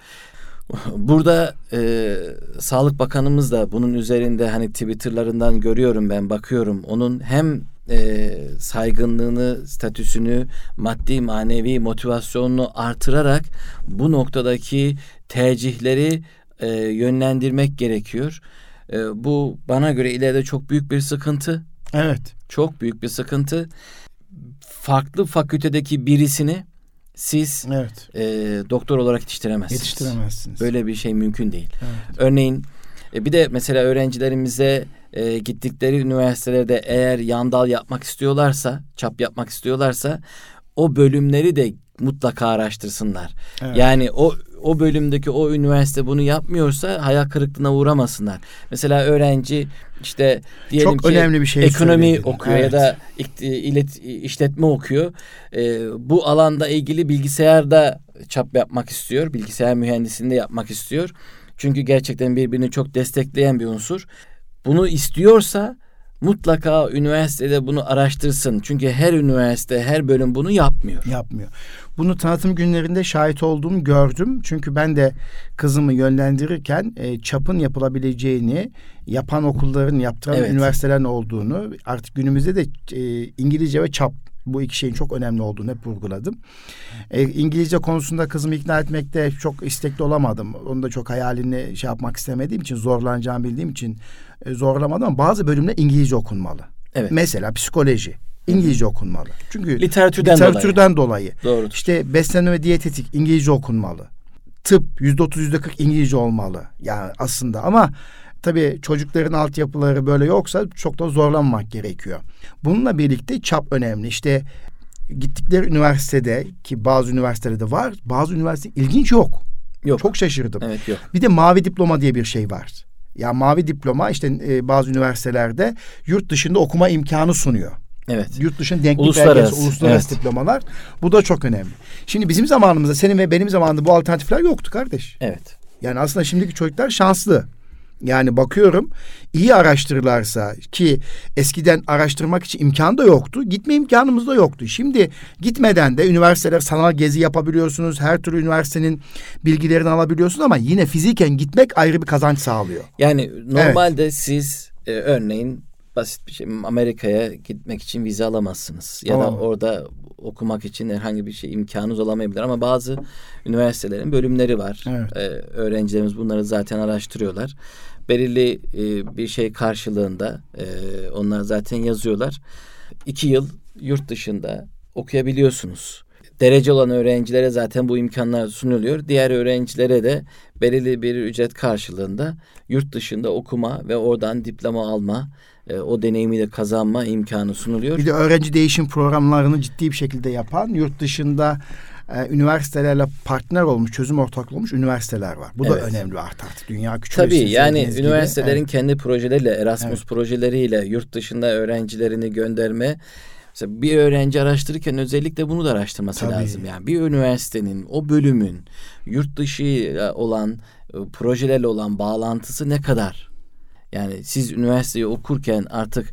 Burada e, Sağlık Bakanımız da bunun üzerinde hani Twitter'larından görüyorum ben bakıyorum. Onun hem e, saygınlığını, statüsünü, maddi manevi motivasyonunu artırarak bu noktadaki tercihleri e, yönlendirmek gerekiyor. E, bu bana göre ileride çok büyük bir sıkıntı. Evet. Çok büyük bir sıkıntı. Farklı fakültedeki birisini siz Evet. e, doktor olarak yetiştiremezsiniz. Yetiştiremezsiniz. Böyle bir şey mümkün değil. Evet. Örneğin e, bir de mesela öğrencilerimize e, gittikleri üniversitelerde eğer yandal yapmak istiyorlarsa, çap yapmak istiyorlarsa o bölümleri de mutlaka araştırsınlar. Evet. Yani o o bölümdeki o üniversite bunu yapmıyorsa hayal kırıklığına uğramasınlar. Mesela öğrenci işte diyelim Çok ki önemli bir şey ekonomi okuyor Evet. ya da ilet, işletme okuyor. Ee, bu alanda ilgili bilgisayarda çap yapmak istiyor. Bilgisayar mühendisliğinde yapmak istiyor. Çünkü gerçekten birbirini çok destekleyen bir unsur. Bunu istiyorsa mutlaka üniversitede bunu araştırsın. Çünkü her üniversite, her bölüm bunu yapmıyor. yapmıyor. Bunu tanıtım günlerinde şahit olduğumu gördüm. Çünkü ben de kızımı yönlendirirken e, çapın yapılabileceğini, yapan okulların, yaptıran Evet. üniversitelerin olduğunu, artık günümüzde de e, İngilizce ve çap bu iki şeyin çok önemli olduğunu hep vurguladım. E, İngilizce konusunda kızımı ikna etmekte çok istekli olamadım. Onu da çok hayalini şey yapmak istemediğim için, zorlanacağımı bildiğim için e, zorlamadım ama bazı bölümler İngilizce okunmalı. Evet. Mesela psikoloji İngilizce okunmalı. Çünkü Literatürden, dolayı. literatürden dolayı. Doğrudur. İşte beslenme ve diyetetik İngilizce okunmalı. Tıp yüzde otuz yüzde kırk İngilizce olmalı. Yani aslında ama tabii çocukların altyapıları böyle yoksa çok da zorlanmak gerekiyor. Bununla birlikte çap önemli. İşte gittikleri üniversitede ki bazı üniversitelerde var bazı üniversite ilginç yok. Yok. Çok şaşırdım. Evet yok. Bir de mavi diploma diye bir şey var. Ya mavi diploma işte e, bazı üniversitelerde yurt dışında okuma imkanı sunuyor. Evet. Yurt dışında denklik Uluslararası, belgesi, uluslararası evet. diplomalar. Bu da çok önemli. Şimdi bizim zamanımızda senin ve benim zamanımda bu alternatifler yoktu kardeş. Evet. Yani aslında şimdiki çocuklar şanslı. Yani bakıyorum iyi araştırırlarsa ki eskiden araştırmak için imkan da yoktu. Gitme imkanımız da yoktu. Şimdi gitmeden de üniversiteler sanal gezi yapabiliyorsunuz. Her türlü üniversitenin bilgilerini alabiliyorsunuz ama yine fiziken gitmek ayrı bir kazanç sağlıyor. Yani normalde siz e, örneğin basit bir şey Amerika'ya gitmek için vize alamazsınız ya da Alamam. orada okumak için herhangi bir şey imkanınız olamayabilir ama bazı üniversitelerin bölümleri var. Evet. E, öğrencilerimiz bunları zaten araştırıyorlar. Belirli e, bir şey karşılığında e, onlar zaten yazıyorlar. İki yıl yurt dışında okuyabiliyorsunuz. Derece olan öğrencilere zaten bu imkanlar sunuluyor. Diğer öğrencilere de belirli bir ücret karşılığında yurt dışında okuma ve oradan diploma alma, e, o deneyimi de kazanma imkanı sunuluyor. Bir de öğrenci değişim programlarını ciddi bir şekilde yapan yurt dışında e, üniversitelerle partner olmuş, çözüm ortaklığı olmuş üniversiteler var. Bu da Evet. önemli bir artı artık. Dünya küçülüyor. Tabii yani gibi. üniversitelerin Evet. kendi projeleriyle, Erasmus Evet. projeleriyle yurt dışında öğrencilerini gönderme. Mesela bir öğrenci araştırırken özellikle bunu da araştırması Tabii. lazım. Yani bir üniversitenin, o bölümün yurt dışı olan e, projelerle olan bağlantısı ne kadar? Yani siz üniversiteyi okurken artık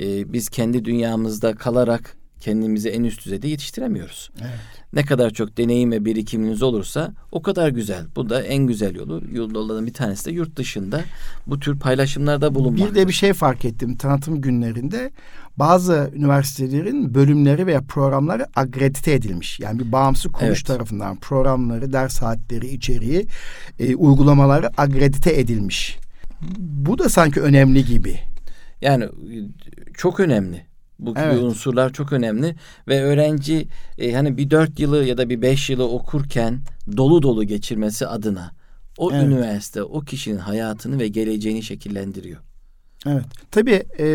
e, biz kendi dünyamızda kalarak kendimizi en üst düzeyde yetiştiremiyoruz. Evet. Ne kadar çok deneyim ve birikiminiz olursa o kadar güzel. Bu da en güzel yolu. Yollardan bir tanesi de yurt dışında bu tür paylaşımlarda bulunmak. Bir de bir şey fark ettim tanıtım günlerinde. Bazı üniversitelerin bölümleri veya programları akredite edilmiş. Yani bir bağımsız kuruluş Evet. tarafından programları, ders saatleri, içeriği, e, uygulamaları akredite edilmiş. Bu da sanki önemli gibi. Yani çok önemli. Bu evet. unsurlar çok önemli ve öğrenci e, hani bir dört yılı ya da bir beş yılı okurken dolu dolu geçirmesi adına o evet. üniversite o kişinin hayatını ve geleceğini şekillendiriyor. Evet. Tabii e,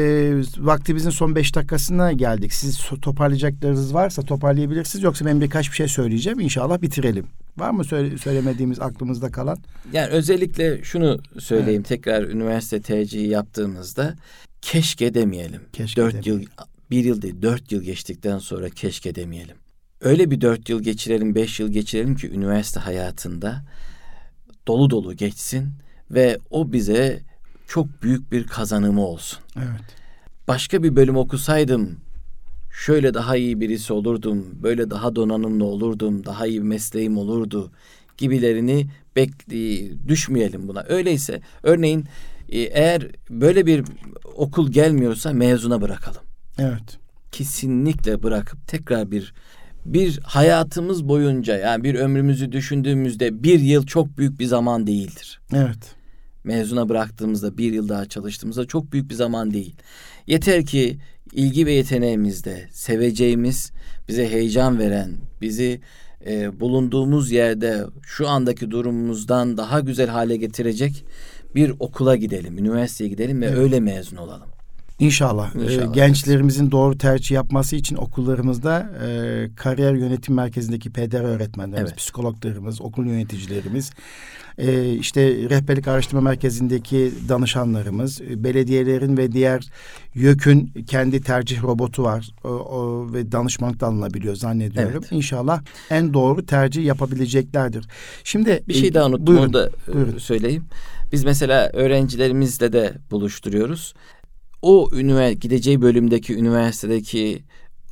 vaktimizin son beş dakikasına geldik. Siz toparlayacaklarınız varsa toparlayabilirsiniz. Yoksa ben birkaç bir şey söyleyeceğim. İnşallah bitirelim. Var mı söyle, söylemediğimiz aklımızda kalan? Yani özellikle şunu söyleyeyim. Evet. Tekrar üniversite tercihi yaptığımızda keşke demeyelim. Keşke dört demeyelim. yıl, bir yıl değil dört yıl geçtikten sonra keşke demeyelim. Öyle bir dört yıl geçirelim, beş yıl geçirelim ki üniversite hayatında dolu dolu geçsin ve o bize çok büyük bir kazanımı olsun. Evet. Başka bir bölüm okusaydım şöyle daha iyi birisi olurdum, böyle daha donanımlı olurdum, daha iyi bir mesleğim olurdu gibilerini bekli düşmeyelim buna. Öyleyse örneğin e, eğer böyle bir okul gelmiyorsa mezuna bırakalım. Evet. Kesinlikle bırakıp tekrar bir bir hayatımız boyunca yani bir ömrümüzü düşündüğümüzde bir yıl çok büyük bir zaman değildir. Evet. Mezuna bıraktığımızda bir yıl daha çalıştığımızda çok büyük bir zaman değil. Yeter ki ilgi ve yeteneğimizde seveceğimiz, bize heyecan veren, bizi e, bulunduğumuz yerde şu andaki durumumuzdan daha güzel hale getirecek bir okula gidelim, üniversiteye gidelim ve evet. öyle mezun olalım. İnşallah. Ee, İnşallah. gençlerimizin doğru tercih yapması için okullarımızda e, kariyer yönetim merkezindeki peder öğretmenlerimiz, evet. psikologlarımız, okul yöneticilerimiz, e, işte rehberlik araştırma merkezindeki danışanlarımız, e, belediyelerin ve diğer YÖK'ün kendi tercih robotu var o, o, ve danışmanlık da alınabiliyor zannediyorum. Evet. İnşallah en doğru tercih yapabileceklerdir. Şimdi bir şey daha unuttum buyurun, orada e, buyurun. söyleyeyim. Biz mesela öğrencilerimizle de buluşturuyoruz o üniversite gideceği bölümdeki üniversitedeki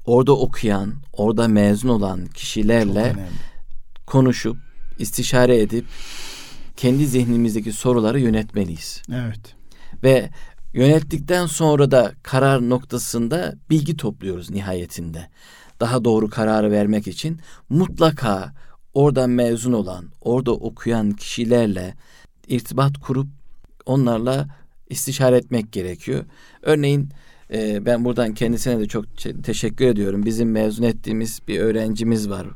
orada okuyan, orada mezun olan kişilerle konuşup istişare edip kendi zihnimizdeki soruları yönetmeliyiz. Evet. Ve yönettikten sonra da karar noktasında bilgi topluyoruz nihayetinde. Daha doğru kararı vermek için mutlaka oradan mezun olan, orada okuyan kişilerle irtibat kurup onlarla istişare etmek gerekiyor. Örneğin e, ben buradan kendisine de çok teşekkür ediyorum. Bizim mezun ettiğimiz bir öğrencimiz var.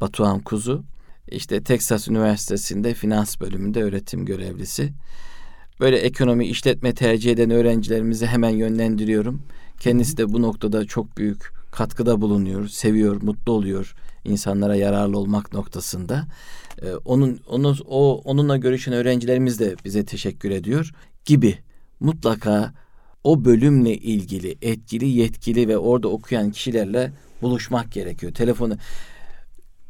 Batuhan Kuzu. İşte Texas Üniversitesi'nde finans bölümünde öğretim görevlisi. Böyle ekonomi, işletme tercih eden öğrencilerimizi hemen yönlendiriyorum. Kendisi de bu noktada çok büyük katkıda bulunuyor, seviyor, mutlu oluyor insanlara yararlı olmak noktasında. Ee, onun onu o onunla görüşen öğrencilerimiz de bize teşekkür ediyor gibi mutlaka o bölümle ilgili etkili, yetkili ve orada okuyan kişilerle buluşmak gerekiyor. Telefonu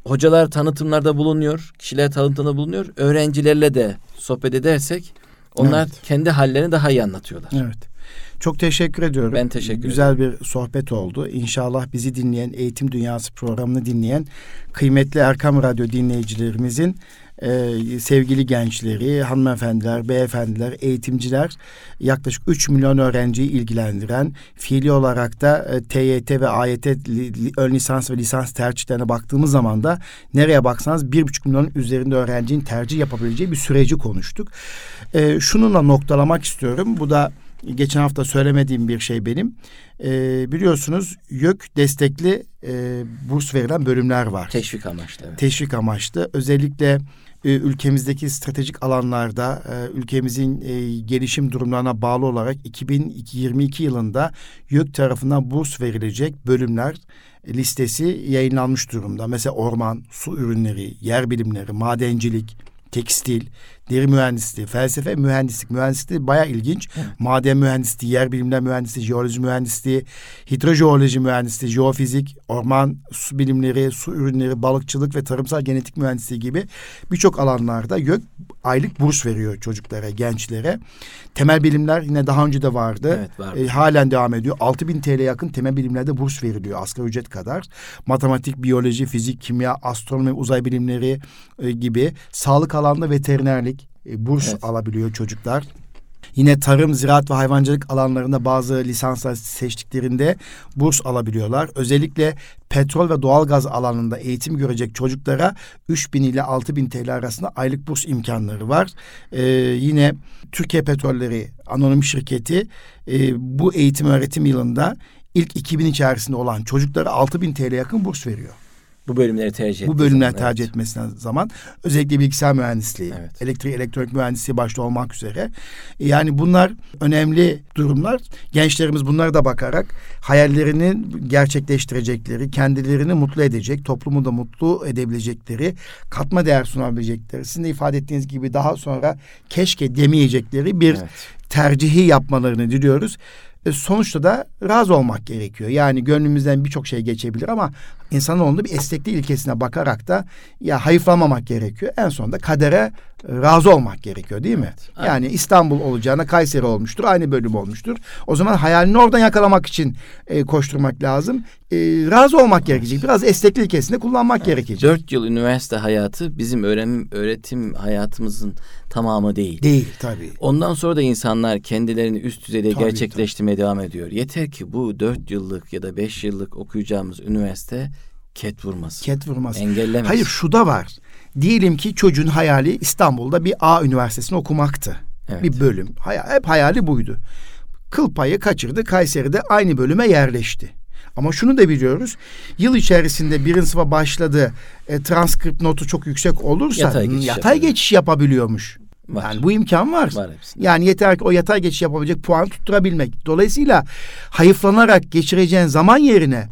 hocalar tanıtımlarda bulunuyor, kişiler tanıtımda bulunuyor. Öğrencilerle de sohbet edersek onlar evet. kendi hallerini daha iyi anlatıyorlar. Evet. Çok teşekkür ediyorum. Ben teşekkür Güzel ederim. bir sohbet oldu. İnşallah bizi dinleyen, Eğitim Dünyası programını dinleyen kıymetli Erkam Radyo dinleyicilerimizin e, sevgili gençleri, hanımefendiler, beyefendiler, eğitimciler yaklaşık 3 milyon öğrenciyi ilgilendiren fiili olarak da e, TYT ve AYT li, li, ön lisans ve lisans tercihlerine baktığımız zaman da nereye baksanız 1,5 milyon üzerinde öğrencinin tercih yapabileceği bir süreci konuştuk. E, şununla noktalamak istiyorum. Bu da geçen hafta söylemediğim bir şey benim. E, biliyorsunuz YÖK destekli e, burs verilen bölümler var. Teşvik amaçlı. Evet. Teşvik amaçlı. Özellikle e, ülkemizdeki stratejik alanlarda e, ülkemizin e, gelişim durumlarına bağlı olarak 2022 yılında YÖK tarafından burs verilecek bölümler listesi yayınlanmış durumda. Mesela orman, su ürünleri, yer bilimleri, madencilik, tekstil, deri mühendisliği, felsefe, mühendislik. Mühendislik baya ilginç. Evet. Maden mühendisliği, yer bilimler mühendisliği, jeoloji mühendisliği, hidrojeoloji mühendisliği, jeofizik, orman su bilimleri, su ürünleri, balıkçılık ve tarımsal genetik mühendisliği gibi birçok alanlarda YÖK aylık burs veriyor çocuklara, gençlere. Temel bilimler yine daha önce de vardı. Evet, vardı. E, halen devam ediyor. 6000 TL yakın temel bilimlerde burs veriliyor asgari ücret kadar. Matematik, biyoloji, fizik, kimya, astronomi, uzay bilimleri e, gibi sağlık alanında veterinerlik e, burs evet. alabiliyor çocuklar. Yine tarım, ziraat ve hayvancılık alanlarında bazı lisanslar seçtiklerinde burs alabiliyorlar. Özellikle petrol ve doğalgaz alanında eğitim görecek çocuklara 3000 ile 6000 TL arasında aylık burs imkanları var. Ee, yine Türkiye Petrolleri Anonim Şirketi e, bu eğitim öğretim yılında ilk 2000 içerisinde olan çocuklara 6000 TL yakın burs veriyor. Bu bölümleri tercih Bu bölümler zaman, tercih evet. etmesine zaman özellikle bilgisayar mühendisliği, Evet. elektrik elektronik mühendisliği başta olmak üzere. Yani bunlar önemli durumlar. Gençlerimiz bunlara da bakarak hayallerini gerçekleştirecekleri, kendilerini mutlu edecek, toplumu da mutlu edebilecekleri, katma değer sunabilecekleri, sizin de ifade ettiğiniz gibi daha sonra keşke demeyecekleri bir Evet. tercihi yapmalarını diliyoruz. E, sonuçta da razı olmak gerekiyor. Yani gönlümüzden birçok şey geçebilir ama insanoğlunda bir esneklik ilkesine bakarak da ya hayıflamamak gerekiyor. En sonunda kadere e, razı olmak gerekiyor değil mi? Evet, yani İstanbul olacağına Kayseri olmuştur. Aynı bölüm olmuştur. O zaman hayalini oradan yakalamak için e, koşturmak lazım. E, razı olmak gerekecek. Biraz esneklik ilkesini kullanmak gerekecek. Dört yıl üniversite hayatı bizim öğrenim, öğretim hayatımızın tamamı değil. Değil tabii. Ondan sonra da insanlar kendilerini üst düzeyde Tabii, gerçekleştirmeye devam ediyor. Yeter ki bu dört yıllık ya da beş yıllık okuyacağımız üniversite ket vurmasın. Ket vurması. Engellemesin. Hayır şu da var. Diyelim ki çocuğun hayali İstanbul'da bir A üniversitesini okumaktı. Evet. Bir bölüm. Hay- hep hayali buydu. Kıl payı kaçırdı. Kayseri'de aynı bölüme yerleşti. Ama şunu da biliyoruz. Yıl içerisinde birinci sınıfa başladı. E, transkript notu çok yüksek olursa Yatay yatay, geçiş yatay yapabiliyor. geçiş yapabiliyormuş. Var. Yani bu imkan var. Var hepsinde. Yani yeter ki o yatay geçiş yapabilecek puan tutturabilmek. Dolayısıyla hayıflanarak geçireceğin zaman yerine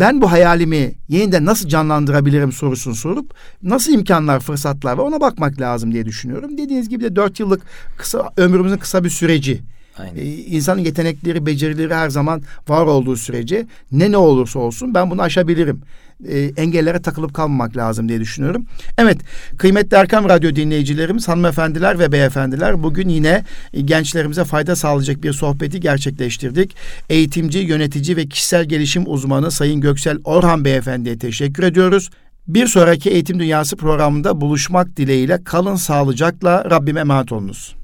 ben bu hayalimi yeniden nasıl canlandırabilirim sorusunu sorup nasıl imkanlar, fırsatlar var ona bakmak lazım diye düşünüyorum. Dediğiniz gibi de dört yıllık kısa ömrümüzün kısa bir süreci. Aynen. Ee, insanın yetenekleri, becerileri her zaman var olduğu sürece ne ne olursa olsun ben bunu aşabilirim. Ee, engellere takılıp kalmamak lazım diye düşünüyorum. Evet, kıymetli Erkam Radyo dinleyicilerimiz, hanımefendiler ve beyefendiler bugün yine e, gençlerimize fayda sağlayacak bir sohbeti gerçekleştirdik. Eğitimci, yönetici ve kişisel gelişim uzmanı Sayın Göksel Orhan Beyefendi'ye teşekkür ediyoruz. Bir sonraki Eğitim Dünyası programında buluşmak dileğiyle kalın sağlıcakla Rabbime emanet olunuz.